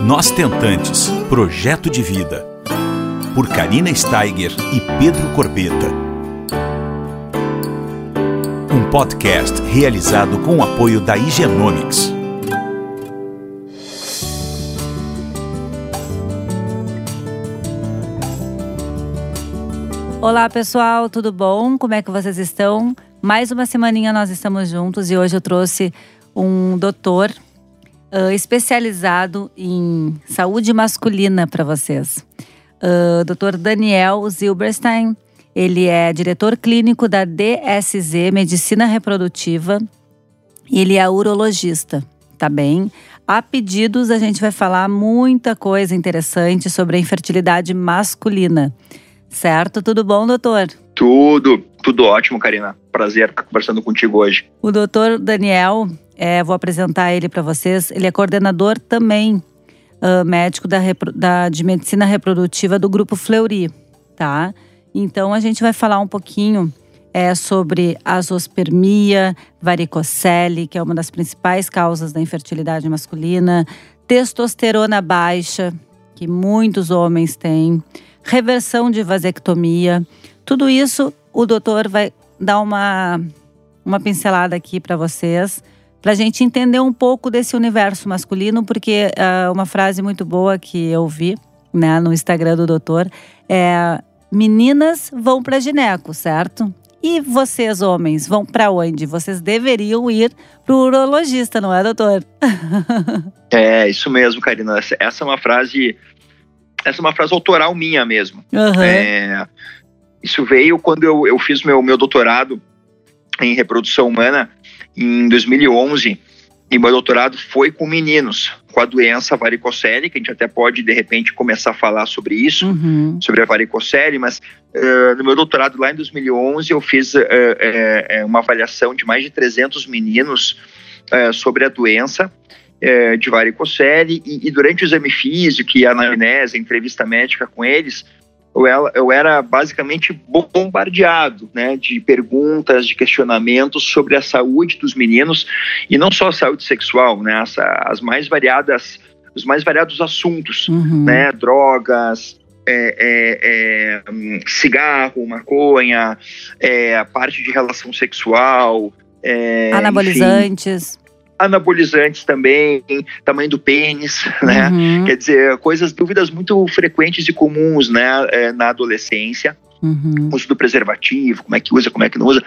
Nós Tentantes Projeto de Vida. Por Karina Steiger e Pedro Corbeta. Um podcast realizado com o apoio da Higienomics. Olá pessoal, tudo bom? Como é que vocês estão? Mais uma semaninha nós estamos juntos e hoje eu trouxe um doutor uh, especializado em saúde masculina para vocês. Uh, Dr. Daniel Zilberstein, ele é diretor clínico da DSZ Medicina Reprodutiva e ele é urologista, tá bem? A pedidos, a gente vai falar muita coisa interessante sobre a infertilidade masculina. Certo? Tudo bom, doutor? Tudo, tudo ótimo, Karina. Prazer estar conversando contigo hoje. O doutor Daniel é, vou apresentar ele para vocês. Ele é coordenador também uh, médico da, da, de medicina reprodutiva do grupo Fleury, tá? Então a gente vai falar um pouquinho é, sobre azospermia, varicocele, que é uma das principais causas da infertilidade masculina, testosterona baixa, que muitos homens têm, reversão de vasectomia. Tudo isso o doutor vai dar uma, uma pincelada aqui para vocês para a gente entender um pouco desse universo masculino, porque uh, uma frase muito boa que eu vi né, no Instagram do doutor é: meninas vão para gineco, certo? E vocês, homens, vão para onde? Vocês deveriam ir para o urologista, não é, doutor? é, isso mesmo, Karina. Essa é uma frase. Essa é uma frase autoral minha mesmo. Uhum. É, isso veio quando eu, eu fiz meu, meu doutorado em reprodução humana em 2011 e meu doutorado foi com meninos com a doença varicocele, que a gente até pode de repente começar a falar sobre isso, uhum. sobre a varicocele, mas uh, no meu doutorado lá em 2011 eu fiz uh, uh, uma avaliação de mais de 300 meninos sobre a doença de varicocele e, e, durante o exame físico e a anamnese, a entrevista médica com eles, eu, eu era basicamente bombardeado né, de perguntas, de questionamentos sobre a saúde dos meninos e não só a saúde sexual, né, as, as mais variadas, os mais variados assuntos, uhum. né, drogas, é, é, é, cigarro, maconha, é, a parte de relação sexual, é, anabolizantes. Enfim, anabolizantes também, tamanho do pênis, né? Uhum. Quer dizer, coisas, dúvidas muito frequentes e comuns, né, é, na adolescência. Uhum. Uso do preservativo, como é que usa, como é que não usa.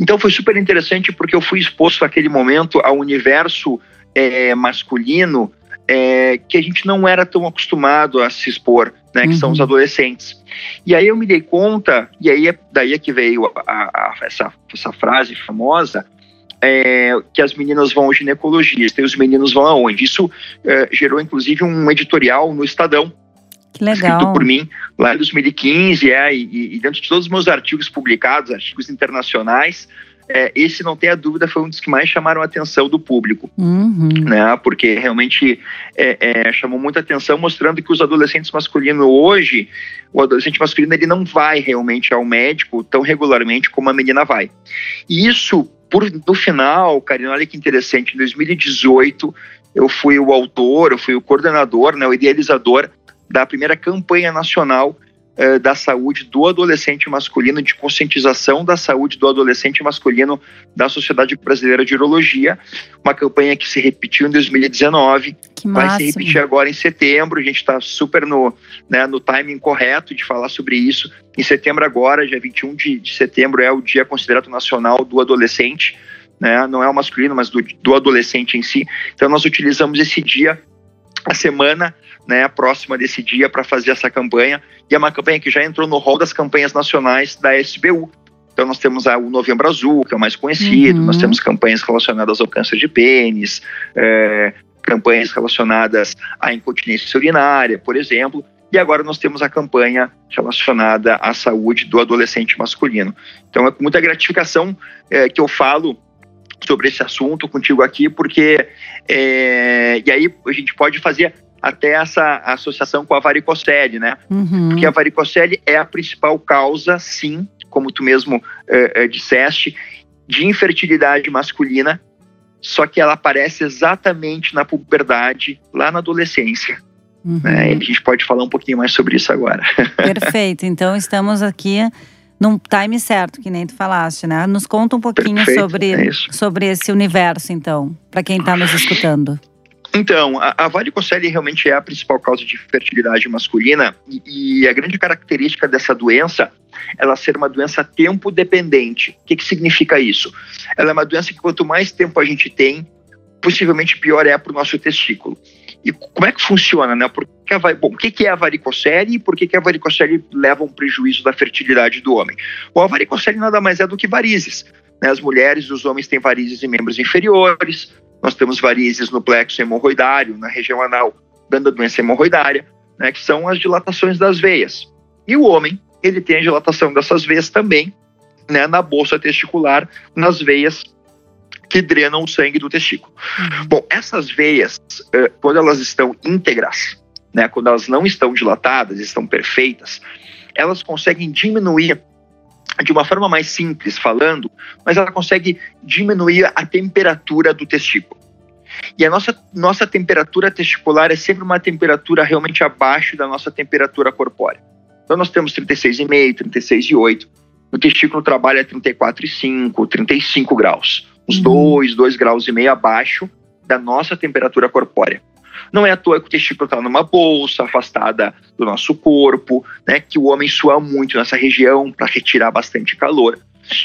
Então foi super interessante porque eu fui exposto naquele momento ao universo é, masculino é, que a gente não era tão acostumado a se expor, né, que uhum. são os uhum. adolescentes. E aí eu me dei conta, e aí é, daí é que veio a, a, essa, essa frase famosa, é, que as meninas vão ao ginecologista e os meninos vão aonde. Isso é, gerou, inclusive, um editorial no Estadão. Que legal. Escrito por mim lá em 2015, é, e, e dentro de todos os meus artigos publicados, artigos internacionais, é, esse, não tenha dúvida, foi um dos que mais chamaram a atenção do público, uhum. né? Porque realmente é, é, chamou muita atenção, mostrando que os adolescentes masculinos hoje, o adolescente masculino ele não vai realmente ao médico tão regularmente como a menina vai. E isso por, no final, Karina, olha que interessante, em 2018 eu fui o autor, eu fui o coordenador, né, o idealizador da primeira campanha nacional eh, da saúde do adolescente masculino, de conscientização da saúde do adolescente masculino da Sociedade Brasileira de Urologia, uma campanha que se repetiu em 2019, que vai se repetir agora em setembro, a gente está super no, né, no timing correto de falar sobre isso. Em setembro agora, dia 21 de, de setembro, é o Dia Considerado Nacional do Adolescente, né, não é o masculino, mas do, do adolescente em si. Então nós utilizamos esse dia a semana né, próxima desse dia para fazer essa campanha. E é uma campanha que já entrou no rol das campanhas nacionais da SBU. Então nós temos o Novembro Azul, que é o mais conhecido, uhum. nós temos campanhas relacionadas ao câncer de pênis, é, campanhas relacionadas à incontinência urinária, por exemplo, e agora nós temos a campanha relacionada à saúde do adolescente masculino. Então é com muita gratificação é, que eu falo sobre esse assunto contigo aqui, porque é, e aí a gente pode fazer até essa associação com a varicocele, né? Uhum. Porque a varicocele é a principal causa, sim, como tu mesmo é, é, disseste, de infertilidade masculina, só que ela aparece exatamente na puberdade, lá na adolescência. Uhum. Né? a gente pode falar um pouquinho mais sobre isso agora. Perfeito. Então estamos aqui num time certo, que nem tu falaste, né? Nos conta um pouquinho Perfeito, sobre, é sobre esse universo, então, para quem está nos escutando. Então, a, a varicocele realmente é a principal causa de fertilidade masculina e, e, a grande característica dessa doença ela ser uma doença tempo dependente. O que, que significa isso? Ela é uma doença que quanto mais tempo a gente tem, possivelmente pior é para o nosso testículo. E como é que funciona, né? Por que a, bom, o que é a varicocele e por que a varicocele leva um prejuízo da fertilidade do homem? Bom, a varicocele nada mais é do que varizes. Né? As mulheres e os homens têm varizes em membros inferiores, nós temos varizes no plexo hemorroidário, na região anal, dando a doença hemorroidária, né? que são as dilatações das veias. E o homem, ele tem a dilatação dessas veias também, né, na bolsa testicular, nas veias que drenam o sangue do testículo. Uhum. Bom, essas veias, eh, quando elas estão íntegras, né, quando elas não estão dilatadas, estão perfeitas, elas conseguem diminuir de uma forma mais simples falando, mas ela consegue diminuir a temperatura do testículo. E a nossa, nossa temperatura testicular é sempre uma temperatura realmente abaixo da nossa temperatura corpórea. Então nós temos 36,5, 36,8. O testículo trabalha 34,5, 35 graus uns 2, uhum. 2 graus e meio abaixo da nossa temperatura corpórea. Não é à toa que o testículo está numa bolsa, afastada do nosso corpo, né, que o homem sua muito nessa região para retirar bastante calor.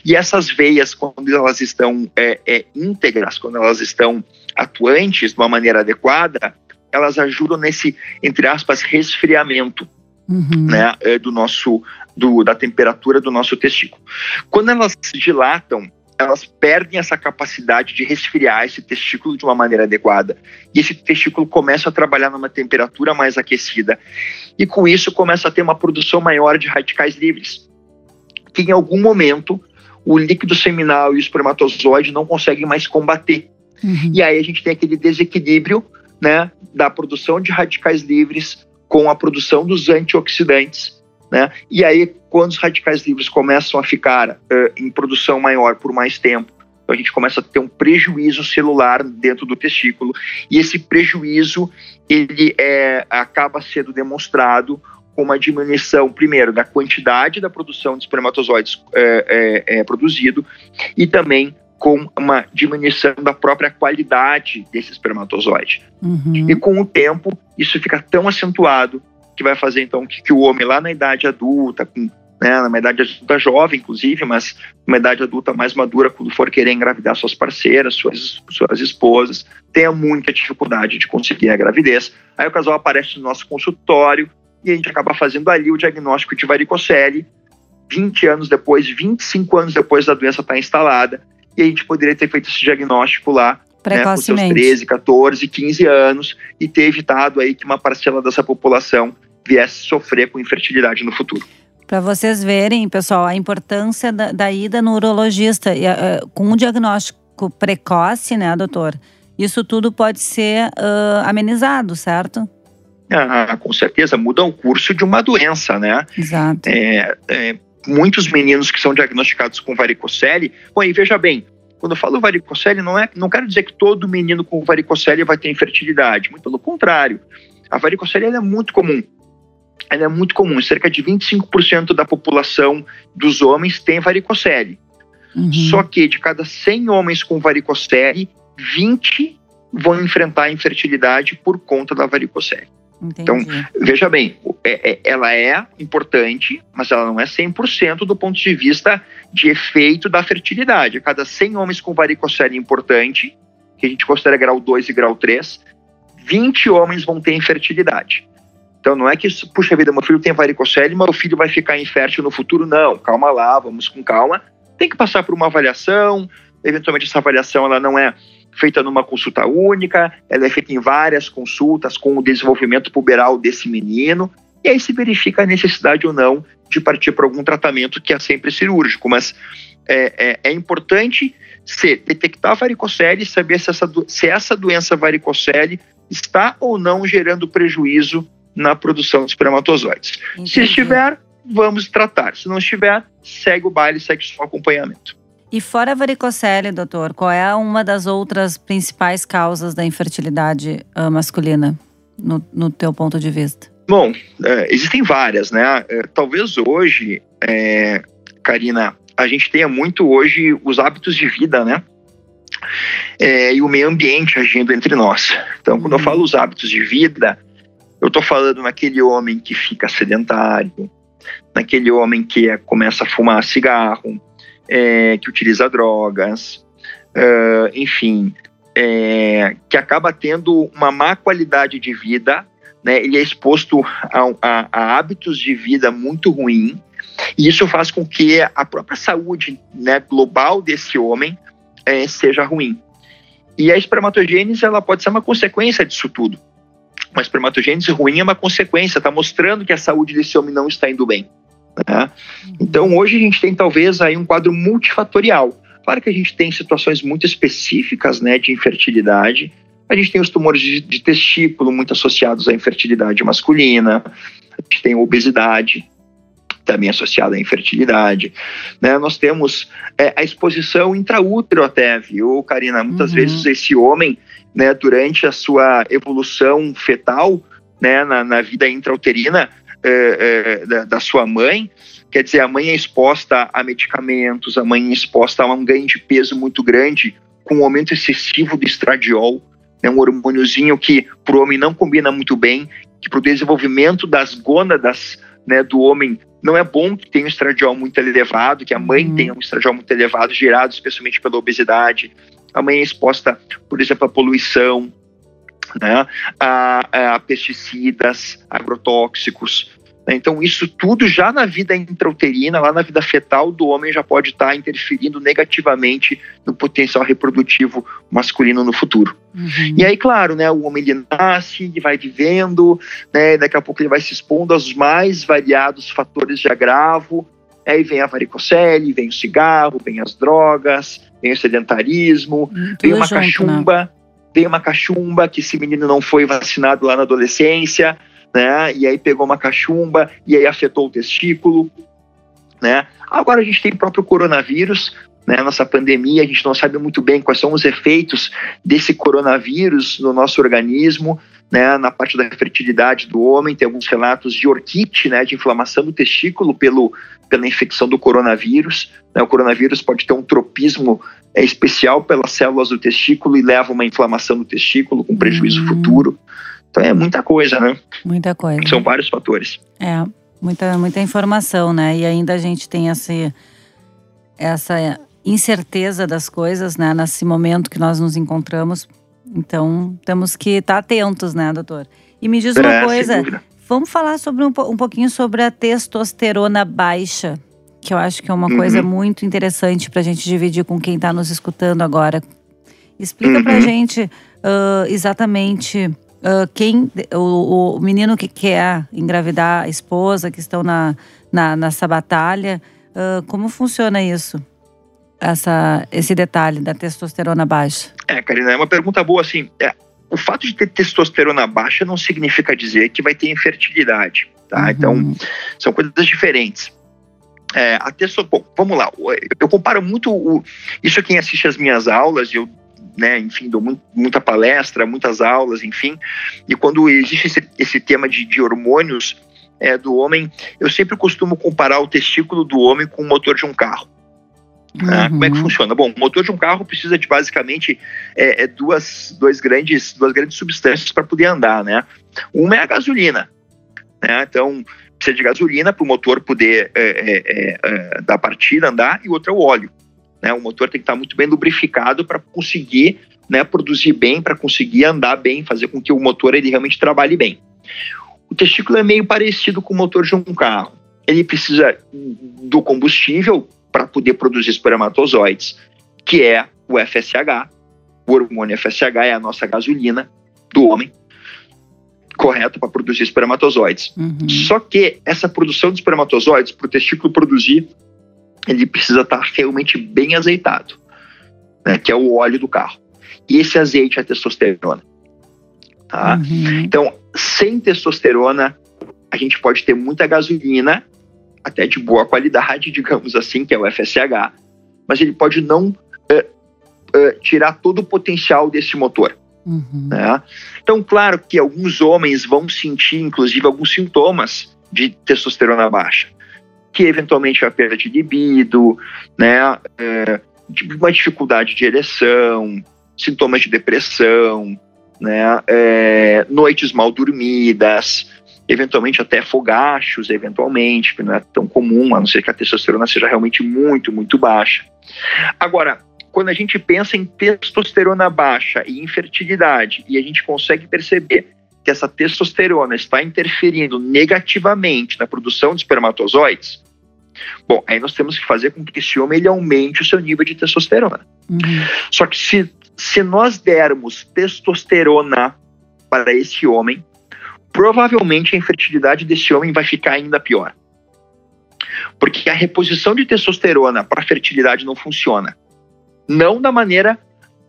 E essas veias, quando elas estão é, é, íntegras, quando elas estão atuantes de uma maneira adequada, elas ajudam nesse, entre aspas, resfriamento uhum. né, é, do nosso, do, da temperatura do nosso testículo. Quando elas se dilatam, elas perdem essa capacidade de resfriar esse testículo de uma maneira adequada. E esse testículo começa a trabalhar numa temperatura mais aquecida. E com isso começa a ter uma produção maior de radicais livres, que em algum momento o líquido seminal e o espermatozoide não conseguem mais combater. Uhum. E aí a gente tem aquele desequilíbrio né, da produção de radicais livres com a produção dos antioxidantes né? E aí, quando os radicais livres começam a ficar uh, em produção maior por mais tempo, então a gente começa a ter um prejuízo celular dentro do testículo, e esse prejuízo ele é, acaba sendo demonstrado com uma diminuição, primeiro, da quantidade da produção de espermatozoides é, produzido e também com uma diminuição da própria qualidade desse espermatozoide. Uhum. E com o tempo, isso fica tão acentuado que vai fazer então que, que o homem lá na idade adulta, com, né, na idade adulta jovem, inclusive, mas uma idade adulta mais madura, quando for querer engravidar suas parceiras, suas, suas esposas, tenha muita dificuldade de conseguir a gravidez. Aí o casal aparece no nosso consultório e a gente acaba fazendo ali o diagnóstico de varicocele. 20 anos depois, 25 anos depois da doença estar tá instalada, e a gente poderia ter feito esse diagnóstico lá né, com seus 13, 14, 15 anos e ter evitado aí que uma parcela dessa população viesse sofrer com infertilidade no futuro. Para vocês verem, pessoal, a importância da, da ida no urologista uh, com um diagnóstico precoce, né, doutor? Isso tudo pode ser uh, amenizado, certo? Ah, com certeza, muda o curso de uma doença, né? Exato. É, é, muitos meninos que são diagnosticados com varicocele, bom, e veja bem, quando eu falo varicocele, não, é, não quero dizer que todo menino com varicocele vai ter infertilidade, muito pelo contrário. A varicocele é muito comum ela é muito comum. Cerca de 25% da população dos homens tem varicocele. Uhum. Só que de cada 100 homens com varicocele, 20 vão enfrentar a infertilidade por conta da varicocele. Entendi. Então, veja bem, é, é, ela é importante, mas ela não é 100% do ponto de vista de efeito da fertilidade. A cada 100 homens com varicocele importante, que a gente considera grau 2 e grau 3, 20 homens vão ter infertilidade. Então não é que, puxa vida, meu filho tem varicocele, mas o filho vai ficar infértil no futuro. Não, calma lá, vamos com calma. Tem que passar por uma avaliação. Eventualmente essa avaliação ela não é feita numa consulta única, ela é feita em várias consultas com o desenvolvimento puberal desse menino. E aí se verifica a necessidade ou não de partir para algum tratamento que é sempre cirúrgico. Mas é, é, é importante se detectar a varicocele e saber se essa, se essa doença varicocele está ou não gerando prejuízo na produção de espermatozoides. Entendi. Se estiver, vamos tratar. Se não estiver, segue o baile, segue o acompanhamento. E fora a varicocele, doutor, qual é uma das outras principais causas da infertilidade uh, masculina, no, no teu ponto de vista? Bom, é, existem várias, né? É, talvez hoje, é, Karina, a gente tenha muito hoje os hábitos de vida, né? É, e o meio ambiente agindo entre nós. Então, quando eu uhum. falo os hábitos de vida, eu estou falando naquele homem que fica sedentário, naquele homem que é, começa a fumar cigarro, é, que utiliza drogas, uh, enfim, é, que acaba tendo uma má qualidade de vida, né? ele é exposto a, a, a hábitos de vida muito ruim, e isso faz com que a própria saúde né, global desse homem é, seja ruim. E a espermatogênese ela pode ser uma consequência disso tudo. Uma espermatogênese ruim é uma consequência, está mostrando que a saúde desse homem não está indo bem. Né? Então, hoje a gente tem talvez aí um quadro multifatorial. Claro que a gente tem situações muito específicas né, de infertilidade. A gente tem os tumores de, de testículo muito associados à infertilidade masculina. A gente tem obesidade, também associada à infertilidade. Né? Nós temos é, a exposição intraútero até, viu, Karina? Muitas uhum. vezes esse homem, né, durante a sua evolução fetal, né, na, na vida intrauterina, é, é, da, da, sua mãe. Quer dizer, a mãe é exposta a medicamentos, a mãe é exposta a um ganho de peso muito grande, com um aumento excessivo do estradiol, né, um hormôniozinho que para o homem não combina muito bem, que para o desenvolvimento das gônadas né, do homem não é bom que tenha um estradiol muito elevado, que a mãe uhum. tenha um estradiol muito elevado, gerado especialmente pela obesidade. A mãe é exposta, por exemplo, à poluição, né, a, a pesticidas, agrotóxicos. Né? Então, isso tudo já na vida intrauterina, lá na vida fetal do homem, já pode estar interferindo negativamente no potencial reprodutivo masculino no futuro. Uhum. E aí, claro, né, o homem ele nasce, ele vai vivendo, né, daqui a pouco ele vai se expondo aos mais variados fatores de agravo. Aí vem a varicocele, vem o cigarro, vem as drogas, vem o sedentarismo, hum, vem uma junto, né? cachumba. Né? tem uma cachumba que esse menino não foi vacinado lá na adolescência, né? E aí pegou uma cachumba e aí afetou o testículo, né? Agora a gente tem o próprio coronavírus, né? Nossa pandemia, a gente não sabe muito bem quais são os efeitos desse coronavírus no nosso organismo, né? Na parte da fertilidade do homem, tem alguns relatos de orquite, né? De inflamação do testículo pelo, pela infecção do coronavírus. Né? O coronavírus pode ter um tropismo é especial pelas células do testículo e leva uma inflamação do testículo com prejuízo hum. futuro. Então é muita coisa, né? Muita coisa. São vários fatores. É, muita, muita informação, né? E ainda a gente tem esse, essa incerteza das coisas, né? Nesse momento que nós nos encontramos. Então temos que estar atentos, né, doutor? E me diz uma é, coisa, vamos falar sobre um, um pouquinho sobre a testosterona baixa que eu acho que é uma uhum. coisa muito interessante para a gente dividir com quem está nos escutando agora. Explica uhum. para a gente uh, exatamente uh, quem o, o, menino que quer engravidar a esposa, que estão na, na nessa batalha, uh, como funciona isso? Essa, esse detalhe da testosterona baixa. É, Karina, é uma pergunta boa assim. É, o fato de ter testosterona baixa não significa dizer que vai ter infertilidade, tá? Uhum. Então, são coisas diferentes. É, a testo, bom, vamos lá. Eu comparo muito o, isso quem assiste as minhas aulas, eu, né, enfim, dou muito, muita palestra, muitas aulas, enfim. E quando existe esse, esse tema de, de hormônios é, do homem, eu sempre costumo comparar o testículo do homem com o motor de um carro. Uhum. Como é que uhum. funciona? Bom, o motor de um carro precisa de basicamente é, é duas, duas, grandes, duas grandes substâncias para poder andar, né? Uma é a gasolina, né? Então, precisa de gasolina para o motor poder é, é, é, é, dar partida, andar, e outro é o óleo. Né? O motor tem que estar muito bem lubrificado para conseguir né, produzir bem, para conseguir andar bem, fazer com que o motor ele realmente trabalhe bem. O testículo é meio parecido com o motor de um carro. Ele precisa do combustível para poder produzir espermatozoides, que é o FSH. O hormônio FSH é a nossa gasolina do homem correta para produzir espermatozoides. Uhum. Só que essa produção de espermatozoides, para o testículo produzir, ele precisa estar tá realmente bem azeitado, né, que é o óleo do carro. E esse azeite é a testosterona. Tá? Uhum. Então, sem testosterona, a gente pode ter muita gasolina, até de boa qualidade, digamos assim, que é o FSH, mas ele pode não é, é, tirar todo o potencial desse motor. Uhum. Né? Então, claro que alguns homens vão sentir, inclusive, alguns sintomas de testosterona baixa, que eventualmente é a perda de libido, né, é, uma dificuldade de ereção, sintomas de depressão, né, noites mal dormidas, eventualmente até fogachos, eventualmente, que não é tão comum, a não ser que a testosterona seja realmente muito, muito baixa. Agora, quando a gente pensa em testosterona baixa e infertilidade, e a gente consegue perceber que essa testosterona está interferindo negativamente na produção de espermatozoides, bom, aí nós temos que fazer com que esse homem ele aumente o seu nível de testosterona. Uhum. Só que se, se nós dermos testosterona para esse homem, provavelmente a infertilidade desse homem vai ficar ainda pior. Porque a reposição de testosterona para a fertilidade não funciona. Não da maneira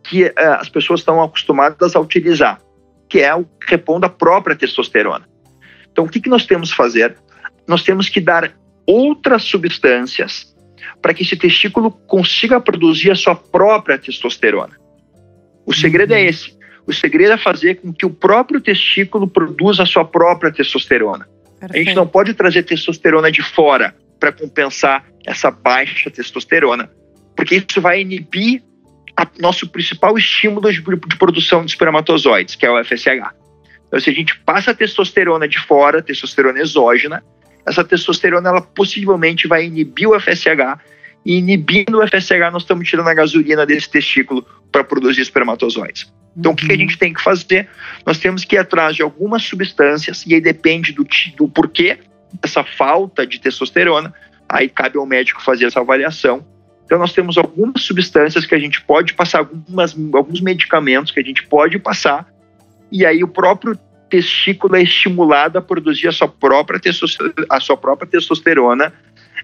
que uh, as pessoas estão acostumadas a utilizar, que é o repão da própria testosterona. Então, o que, que nós temos que fazer? Nós temos que dar outras substâncias para que esse testículo consiga produzir a sua própria testosterona. O segredo é uhum. esse. O segredo é fazer com que o próprio testículo produza a sua própria testosterona. Perfeito. A gente não pode trazer testosterona de fora para compensar essa baixa testosterona, porque isso vai inibir a, nosso principal estímulo de, de produção de espermatozoides, que é o FSH. Então, se a gente passa a testosterona de fora, testosterona exógena, essa testosterona ela possivelmente vai inibir o FSH e inibindo o FSH nós estamos tirando a gasolina desse testículo para produzir espermatozoides. Então, uhum. o que a gente tem que fazer? Nós temos que ir atrás de algumas substâncias, e aí depende do, do porquê dessa falta de testosterona, aí cabe ao médico fazer essa avaliação. Então, nós temos algumas substâncias que a gente pode passar, algumas, alguns medicamentos que a gente pode passar, e aí o próprio testículo é estimulado a produzir a sua própria, a sua própria testosterona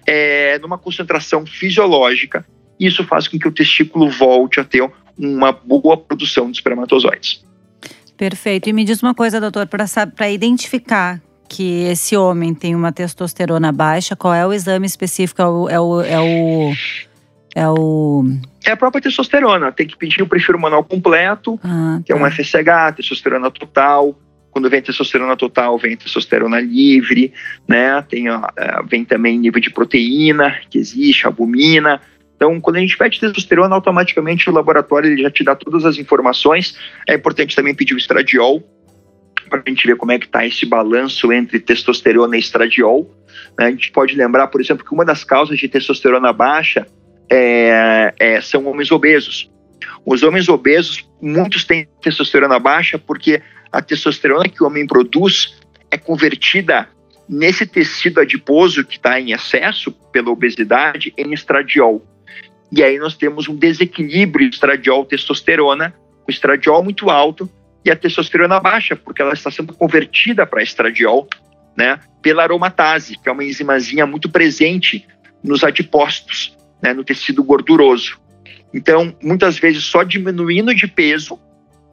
é, numa concentração fisiológica. Isso faz com que o testículo volte a ter uma boa produção de espermatozoides. Perfeito. E me diz uma coisa, doutor, para identificar que esse homem tem uma testosterona baixa, qual é o exame específico? É o. É o, é o, é, o... é a própria testosterona. Tem que pedir o perfil hormonal completo, ah, que é um tá. FSH, testosterona total. Quando vem testosterona total, vem testosterona livre, né? Tem, vem também nível de proteína que existe, albumina. Então, quando a gente pede testosterona, automaticamente o laboratório ele já te dá todas as informações. É importante também pedir o estradiol, para a gente ver como é que está esse balanço entre testosterona e estradiol. Né? A gente pode lembrar, por exemplo, que uma das causas de testosterona baixa é, é, são homens obesos. Os homens obesos, muitos têm testosterona baixa porque a testosterona que o homem produz é convertida nesse tecido adiposo que está em excesso pela obesidade em estradiol. E aí nós temos um desequilíbrio estradiol-testosterona, o estradiol muito alto e a testosterona baixa, porque ela está sendo convertida para estradiol, né, pela aromatase, que é uma enzimazinha muito presente nos adipócitos, né, no tecido gorduroso. Então, muitas vezes só diminuindo de peso,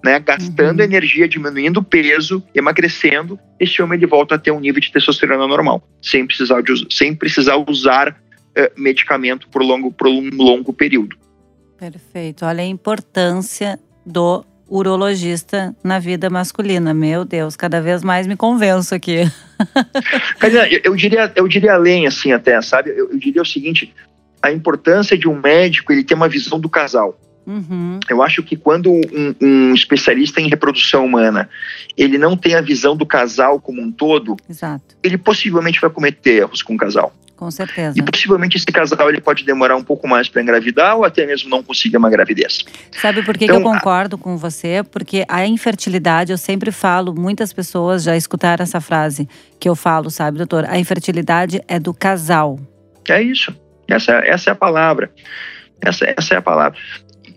né, gastando uhum. energia, diminuindo o peso, emagrecendo, esse homem ele volta a ter um nível de testosterona normal, sem precisar, de, sem precisar usar eh, medicamento por, longo, por um longo período. Perfeito. Olha a importância do urologista na vida masculina. Meu Deus, cada vez mais me convenço aqui. eu, eu, diria, eu diria além, assim, até, sabe? Eu, eu, diria o seguinte: a importância de um médico ele ter uma visão do casal. Uhum. Eu acho que quando um, um, especialista em reprodução humana ele não tem a visão do casal como um todo, Exato. ele possivelmente vai cometer erros com o casal. Com certeza. E possivelmente esse casal ele pode demorar um pouco mais para engravidar ou até mesmo não conseguir uma gravidez. Sabe por que, então, que eu concordo a... com você? Porque a infertilidade, eu sempre falo, muitas pessoas já escutaram essa frase que eu falo, sabe, doutor? A infertilidade é do casal. É isso. Essa, essa é a palavra. Essa, essa é a palavra.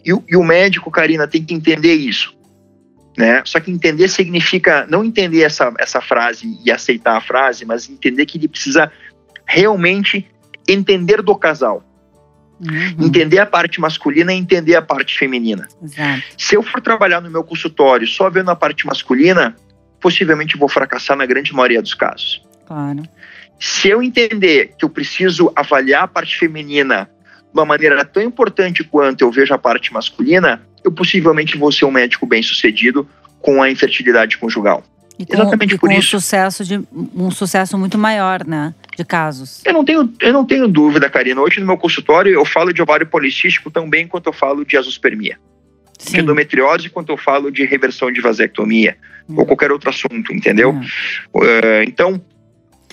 E, e o médico, Karina, tem que entender isso. Né? Só que entender significa não entender essa, essa frase e aceitar a frase, mas entender que ele precisa realmente entender do casal. Uhum. Entender a parte masculina e entender a parte feminina. Exato. Se eu for trabalhar no meu consultório só vendo a parte masculina, possivelmente vou fracassar na grande maioria dos casos. Claro. Se eu entender que eu preciso avaliar a parte feminina de uma maneira tão importante quanto eu vejo a parte masculina, eu possivelmente vou ser um médico bem sucedido com a infertilidade conjugal. E com, Exatamente e por isso. Um sucesso, de, um sucesso muito maior, né? De casos. Eu não, tenho, eu não tenho dúvida, Karina. Hoje no meu consultório eu falo de ovário policístico tão bem quanto eu falo de azospermia. Sim. De endometriose quanto eu falo de reversão de vasectomia. Ou qualquer outro assunto, entendeu? Uh, então,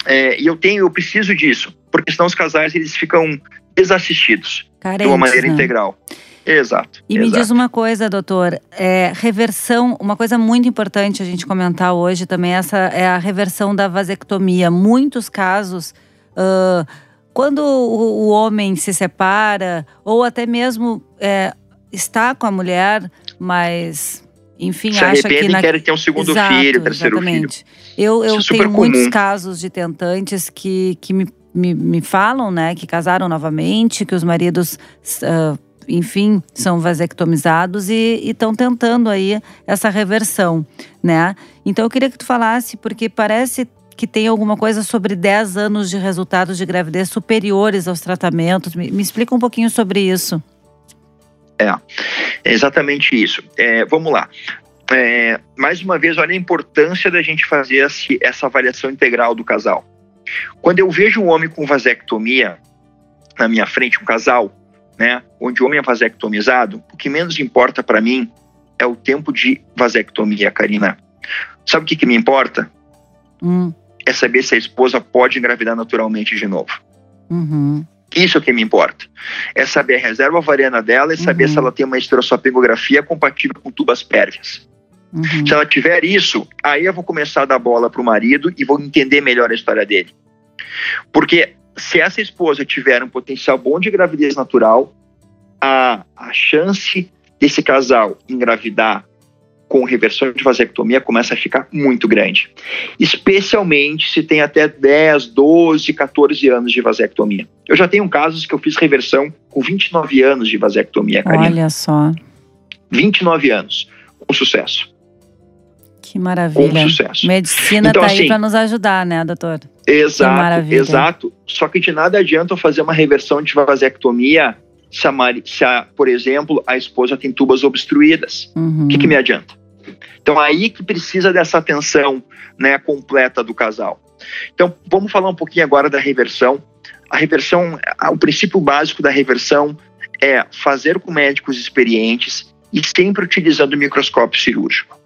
é, e eu tenho, eu preciso disso. Porque senão os casais eles ficam desassistidos. Carentes, de uma maneira né? integral. Exato. E exato. me diz uma coisa, doutor, é, reversão, uma coisa muito importante a gente comentar hoje também, essa é a reversão da vasectomia. Muitos casos, uh, quando o, o, homem se separa, ou até mesmo é, está com a mulher, mas enfim, se acha que na... querem ter um segundo Exato, filho, terceiro exatamente. filho. Eu, eu é tenho muitos casos de tentantes que, que me, me, me, falam, né, que casaram novamente, que os maridos uh, enfim, são vasectomizados e estão tentando aí essa reversão, né? Então eu queria que tu falasse, porque parece que tem alguma coisa sobre 10 anos de resultados de gravidez superiores aos tratamentos. Me, me explica um pouquinho sobre isso. É, é exatamente isso. É, vamos lá. É, mais uma vez, olha a importância da gente fazer essa avaliação integral do casal. Quando eu vejo um homem com vasectomia na minha frente, um casal, né, onde o homem é vasectomizado, o que menos importa para mim é o tempo de vasectomia, Karina. Sabe o que, que me importa? Hum. É saber se a esposa pode engravidar naturalmente de novo. Uhum. Isso é o que me importa. É saber a reserva ovariana dela e saber uhum. se ela tem uma esterossalpingografia compatível com tubas pérvias. Uhum. Se ela tiver isso, aí eu vou começar a dar bola para o marido e vou entender melhor a história dele. Porque se essa esposa tiver um potencial bom de gravidez natural, a, a chance desse casal engravidar com reversão de vasectomia começa a ficar muito grande. Especialmente se tem até 10, 12, 14 anos de vasectomia. Eu já tenho casos que eu fiz reversão com 29 anos de vasectomia, Karina. Olha só. 29 anos, com sucesso. Que maravilha. Com sucesso. Medicina está então, aí assim, para nos ajudar, né, doutor? Exato, exato. Só que de nada adianta eu fazer uma reversão de vasectomia se, a, se a, por exemplo, a esposa tem tubas obstruídas. Uhum. O que, que me adianta? Então aí que precisa dessa atenção né, completa do casal. Então vamos falar um pouquinho agora da reversão. A reversão, o princípio básico da reversão é fazer com médicos experientes e sempre utilizando o microscópio cirúrgico.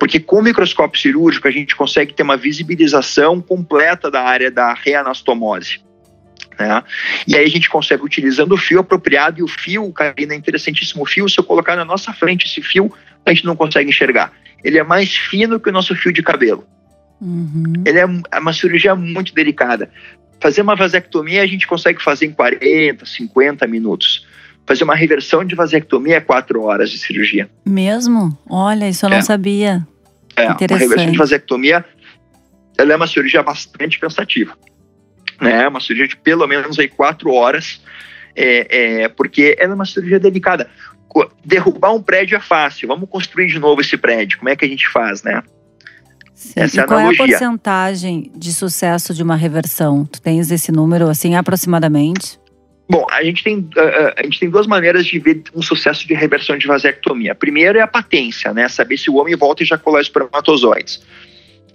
Porque com o microscópio cirúrgico a gente consegue ter uma visibilização completa da área da reanastomose. Né? E aí a gente consegue, utilizando o fio apropriado, e o fio, Karina, é interessantíssimo o fio, se eu colocar na nossa frente esse fio, a gente não consegue enxergar. Ele é mais fino que o nosso fio de cabelo. Uhum. Ele é, é uma cirurgia muito delicada. Fazer uma vasectomia a gente consegue fazer em 40, 50 minutos. Fazer uma reversão de vasectomia é 4 horas de cirurgia. Mesmo? Olha, isso eu não é. sabia. É, uma reversão de vasectomia ela é uma cirurgia bastante pensativa. Né? Uma cirurgia de pelo menos aí quatro horas, é, é, porque ela é uma cirurgia delicada. Derrubar um prédio é fácil, vamos construir de novo esse prédio. Como é que a gente faz, né? Sim. Essa e é a qual analogia. é a porcentagem de sucesso de uma reversão? Tu tens esse número, assim, aproximadamente? Bom, a gente, tem, a gente tem duas maneiras de ver um sucesso de reversão de vasectomia. A primeira é a patência, né? Saber se o homem volta a ejacular espermatozoides.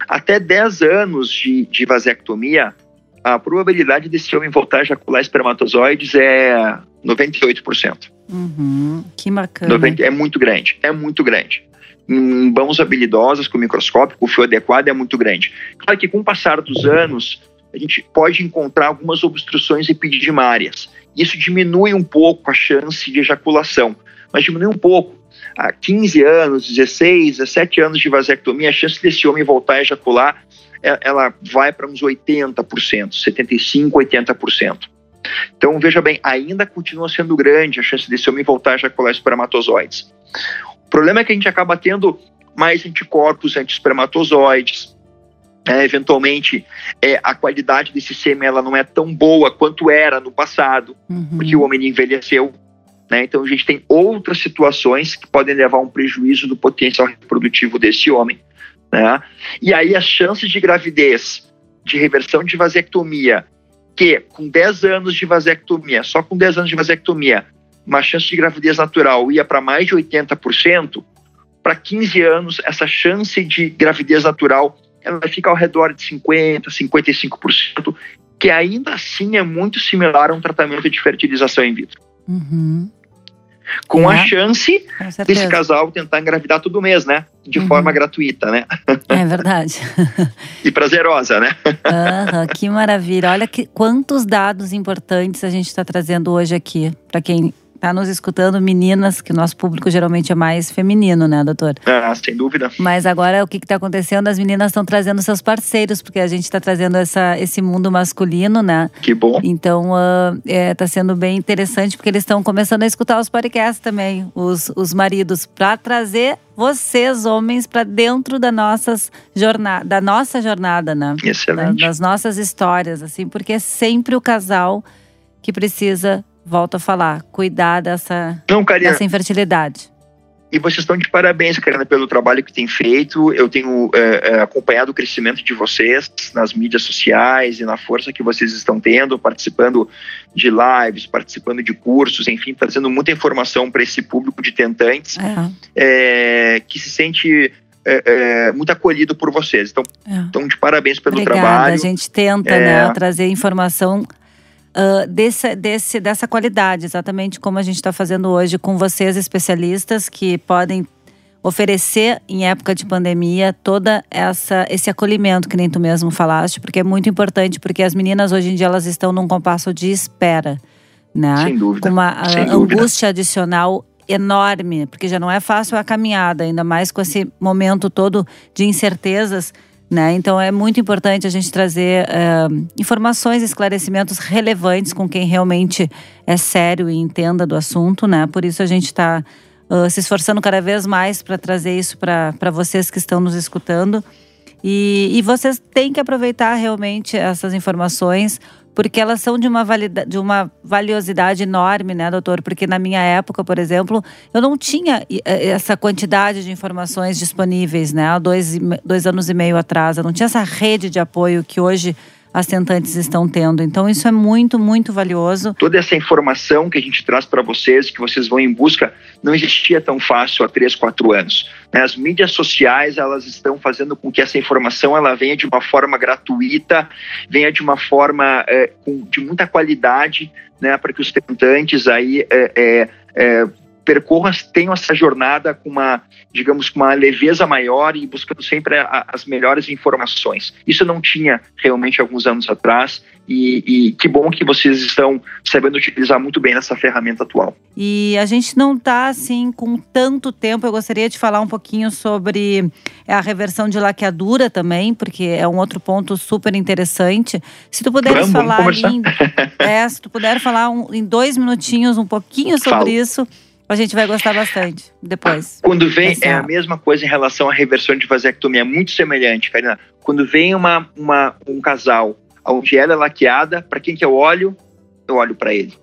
Até 10 anos de, de vasectomia, a probabilidade desse homem voltar a ejacular espermatozoides é 98%. Uhum, que bacana. 90, é muito grande, é muito grande. Em mãos habilidosas, com microscópio, com fio adequado, é muito grande. Claro que com o passar dos anos, a gente pode encontrar algumas obstruções epididimárias. Isso diminui um pouco a chance de ejaculação, mas diminui um pouco. Há 15 anos, 16, 17 anos de vasectomia, a chance desse homem voltar a ejacular, é, ela vai para uns 80%, 75, 80%. Então, veja bem, ainda continua sendo grande a chance desse homem voltar a ejacular espermatozoides. O problema é que a gente acaba tendo mais anticorpos anti-espermatozoides, é, eventualmente é, a qualidade desse sêmen ela não é tão boa quanto era no passado, uhum. porque o homem envelheceu. Né? Então a gente tem outras situações que podem levar a um prejuízo do potencial reprodutivo desse homem. Né? E aí as chances de gravidez, de reversão de vasectomia que com 10 anos de vasectomia, só com 10 anos de vasectomia, uma chance de gravidez natural ia para mais de 80%, para 15 anos, essa chance de gravidez natural ela fica ao redor de 50%, 55%, que ainda assim é muito similar a um tratamento de fertilização in vitro. Uhum. Com é, a chance desse casal tentar engravidar todo mês, né? De uhum. forma gratuita, né? É verdade. e prazerosa, né? Uhum, que maravilha. Olha que, quantos dados importantes a gente está trazendo hoje aqui, para quem tá nos escutando meninas, que o nosso público geralmente é mais feminino, né, doutor? Ah, sem dúvida. Mas agora o que está acontecendo? As meninas estão trazendo seus parceiros, porque a gente está trazendo essa, esse mundo masculino, né? Que bom. Então uh, é, tá sendo bem interessante, porque eles estão começando a escutar os podcasts também, os, os maridos, para trazer vocês, homens, para dentro da, nossas jornada, da nossa jornada, né? Excelente. Da, das nossas histórias, assim, porque é sempre o casal que precisa volto a falar, cuidar dessa, Não, dessa infertilidade. E vocês estão de parabéns, Karina, pelo trabalho que tem feito. Eu tenho é, é, acompanhado o crescimento de vocês nas mídias sociais e na força que vocês estão tendo, participando de lives, participando de cursos, enfim, trazendo muita informação para esse público de tentantes é. que se sente é, é, muito acolhido por vocês. Então, é. então de parabéns pelo Obrigada. trabalho. A gente tenta né, trazer informação uh, desse, desse, dessa qualidade, exatamente como a gente está fazendo hoje com vocês, especialistas, que podem oferecer em época de pandemia toda essa esse acolhimento que nem tu mesmo falaste, porque é muito importante, porque as meninas hoje em dia elas estão num compasso de espera, né? Sem dúvida. Com uma Sem angústia adicional enorme, porque já não é fácil a caminhada, ainda mais com esse momento todo de incertezas né? Então é muito importante a gente trazer uh, informações, esclarecimentos relevantes com quem realmente é sério e entenda do assunto, né? Por isso a gente está uh, se esforçando cada vez mais para trazer isso para vocês que estão nos escutando. E, e vocês têm que aproveitar realmente essas informações, porque elas são de uma, de uma valiosidade enorme, né, doutor? Porque na minha época, por exemplo, eu não tinha essa quantidade de informações disponíveis, né? Há dois, dois anos e meio atrás. Eu não tinha essa rede de apoio que hoje as tentantes estão tendo. Então, isso é muito, muito valioso. Toda essa informação que a gente traz para vocês, que vocês vão em busca, não existia tão fácil há três, quatro anos. Né? As mídias sociais, elas estão fazendo com que essa informação ela venha de uma forma gratuita, venha de uma forma é, de muita qualidade, né, para que os tentantes aí é, é, percorram, tenham essa jornada com uma, digamos, com uma leveza maior e buscando sempre a, as melhores informações. Isso não tinha realmente alguns anos atrás e, e, que bom que vocês estão sabendo utilizar muito bem essa ferramenta atual. E a gente não está assim com tanto tempo. Eu gostaria de falar um pouquinho sobre a reversão de laqueadura também, porque é um outro ponto super interessante. Se tu puderes vamos, falar vamos em, é, se tu puder falar um, em dois minutinhos um pouquinho sobre Falo. isso a gente vai gostar bastante depois. Quando vem, é a mesma coisa em relação à reversão de vasectomia, é muito semelhante, Karina. Quando vem uma, uma, um casal onde ela é laqueada, para quem que eu olho? Eu olho para ele.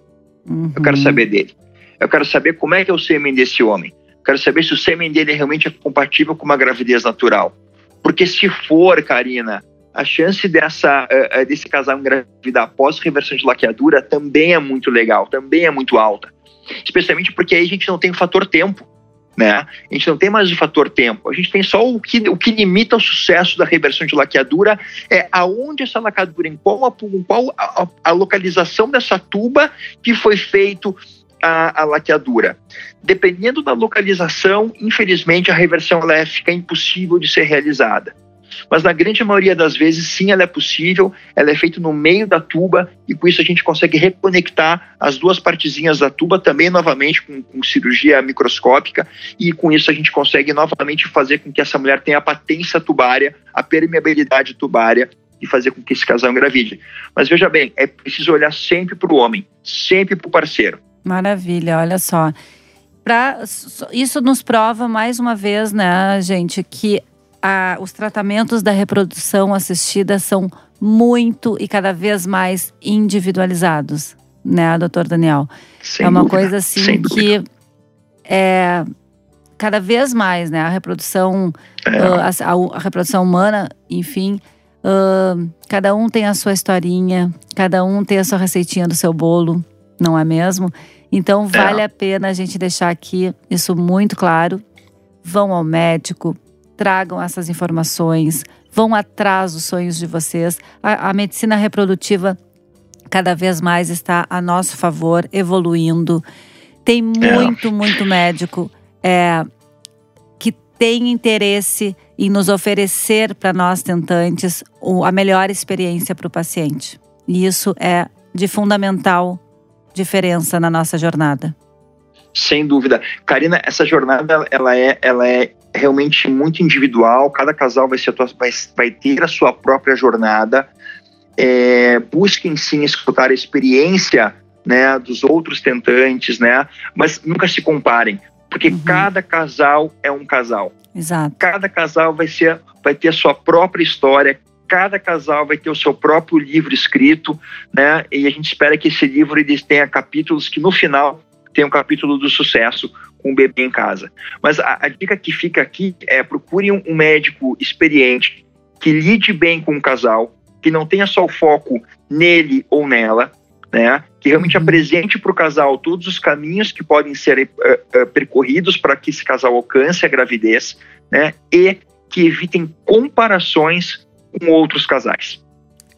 Uhum. Eu quero uhum. saber dele. Eu quero saber como é que é o sêmen desse homem. Eu quero saber se o sêmen dele realmente é compatível com uma gravidez natural. Porque se for, Karina, a chance dessa, uh, desse casal engravidar após reversão de laqueadura também é muito legal, também é muito alta especialmente porque aí a gente não tem o fator tempo. Né? A gente não tem mais o fator tempo, a gente tem só o que, o que limita o sucesso da reversão de laqueadura é aonde essa laqueadura, em qual, a, qual a, a localização dessa tuba que foi feito a, a, laqueadura. Dependendo da localização, infelizmente a reversão ela é, fica impossível de ser realizada mas na grande maioria das vezes, sim, ela é possível, ela é feita no meio da tuba e com isso a gente consegue reconectar as duas partezinhas da tuba também novamente com, com cirurgia microscópica e com isso a gente consegue novamente fazer com que essa mulher tenha a patência tubária, a permeabilidade tubária e fazer com que esse casal engravide. Mas veja bem, é preciso olhar sempre para o homem, sempre para o parceiro. Maravilha, olha só. Pra, isso nos prova mais uma vez, né, gente, que a, os tratamentos da reprodução assistida são muito e cada vez mais individualizados, né, doutor Daniel? Sem é uma dúvida, coisa assim que é cada vez mais, né, a reprodução, é. a, a, a, reprodução humana, enfim, Uh, cada um tem a sua historinha, cada um tem a sua receitinha do seu bolo, não é mesmo? Então vale é. a pena a gente deixar aqui isso muito claro. Vão ao médico, tragam essas informações, vão atrás dos sonhos de vocês. A, a medicina reprodutiva cada vez mais está a nosso favor, evoluindo. Tem muito, é. muito médico é, que tem interesse em nos oferecer para nós tentantes a melhor experiência para o paciente. E isso é de fundamental diferença na nossa jornada. Sem dúvida. Karina, essa jornada ela é, ela é realmente muito individual, cada casal vai, ser, vai, vai ter a sua própria jornada. É, busquem sim escutar a experiência né, dos outros tentantes, né, mas nunca se comparem, porque uhum. cada casal é um casal. Exato. Cada casal vai, ser, vai ter a sua própria história, cada casal vai ter o seu próprio livro escrito, né? E a gente espera que esse livro ele tenha capítulos que no final tem um capítulo do sucesso com o bebê em casa. Mas a, a dica que fica aqui é procure um, um médico experiente que lide bem com o casal, que não tenha só o foco nele ou nela, né? Que realmente uhum. apresente para o casal todos os caminhos que podem ser uh, uh, percorridos para que esse casal alcance a gravidez, né? E que evitem comparações com outros casais.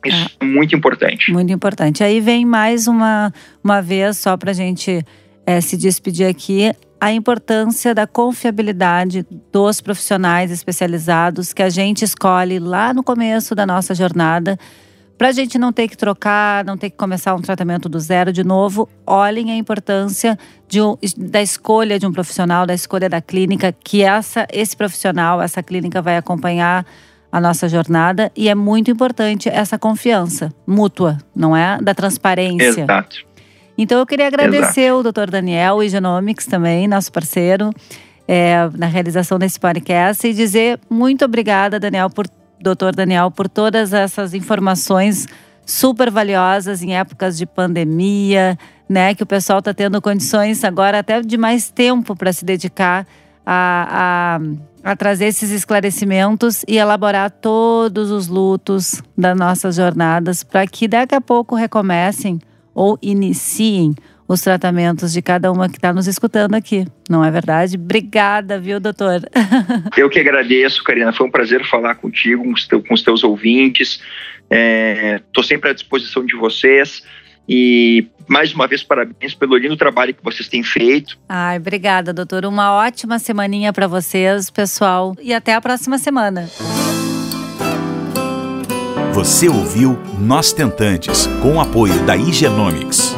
Isso é, é muito importante. Muito importante. Aí vem mais uma, uma vez, só para a gente é, se despedir aqui, a importância da confiabilidade dos profissionais especializados que a gente escolhe lá no começo da nossa jornada. Para a gente não ter que trocar, não ter que começar um tratamento do zero de novo, olhem a importância um, da escolha de um profissional, da escolha da clínica, que essa, esse profissional, essa clínica vai acompanhar a nossa jornada e é muito importante essa confiança mútua, não é? Da transparência. Exato. Então eu queria agradecer Exato. o Dr. Daniel, o Genomics também, nosso parceiro, é, na realização desse podcast e dizer muito obrigada, Daniel, por Dr. Daniel, por todas essas informações super valiosas em épocas de pandemia, né? Que o pessoal está tendo condições agora até de mais tempo para se dedicar a, a, a, trazer esses esclarecimentos e elaborar todos os lutos das nossas jornadas para que daqui a pouco recomecem ou iniciem os tratamentos de cada uma que está nos escutando aqui, não é verdade? Obrigada, viu, doutor? Eu que agradeço, Karina. Foi um prazer falar contigo, com os, teus, ouvintes. Estou é, sempre à disposição de vocês. E mais uma vez, parabéns pelo lindo trabalho que vocês têm feito. Ai, obrigada, doutor. Uma ótima semaninha para vocês, pessoal. E até a próxima semana. Você ouviu Nós Tentantes, com o apoio da Igenomics.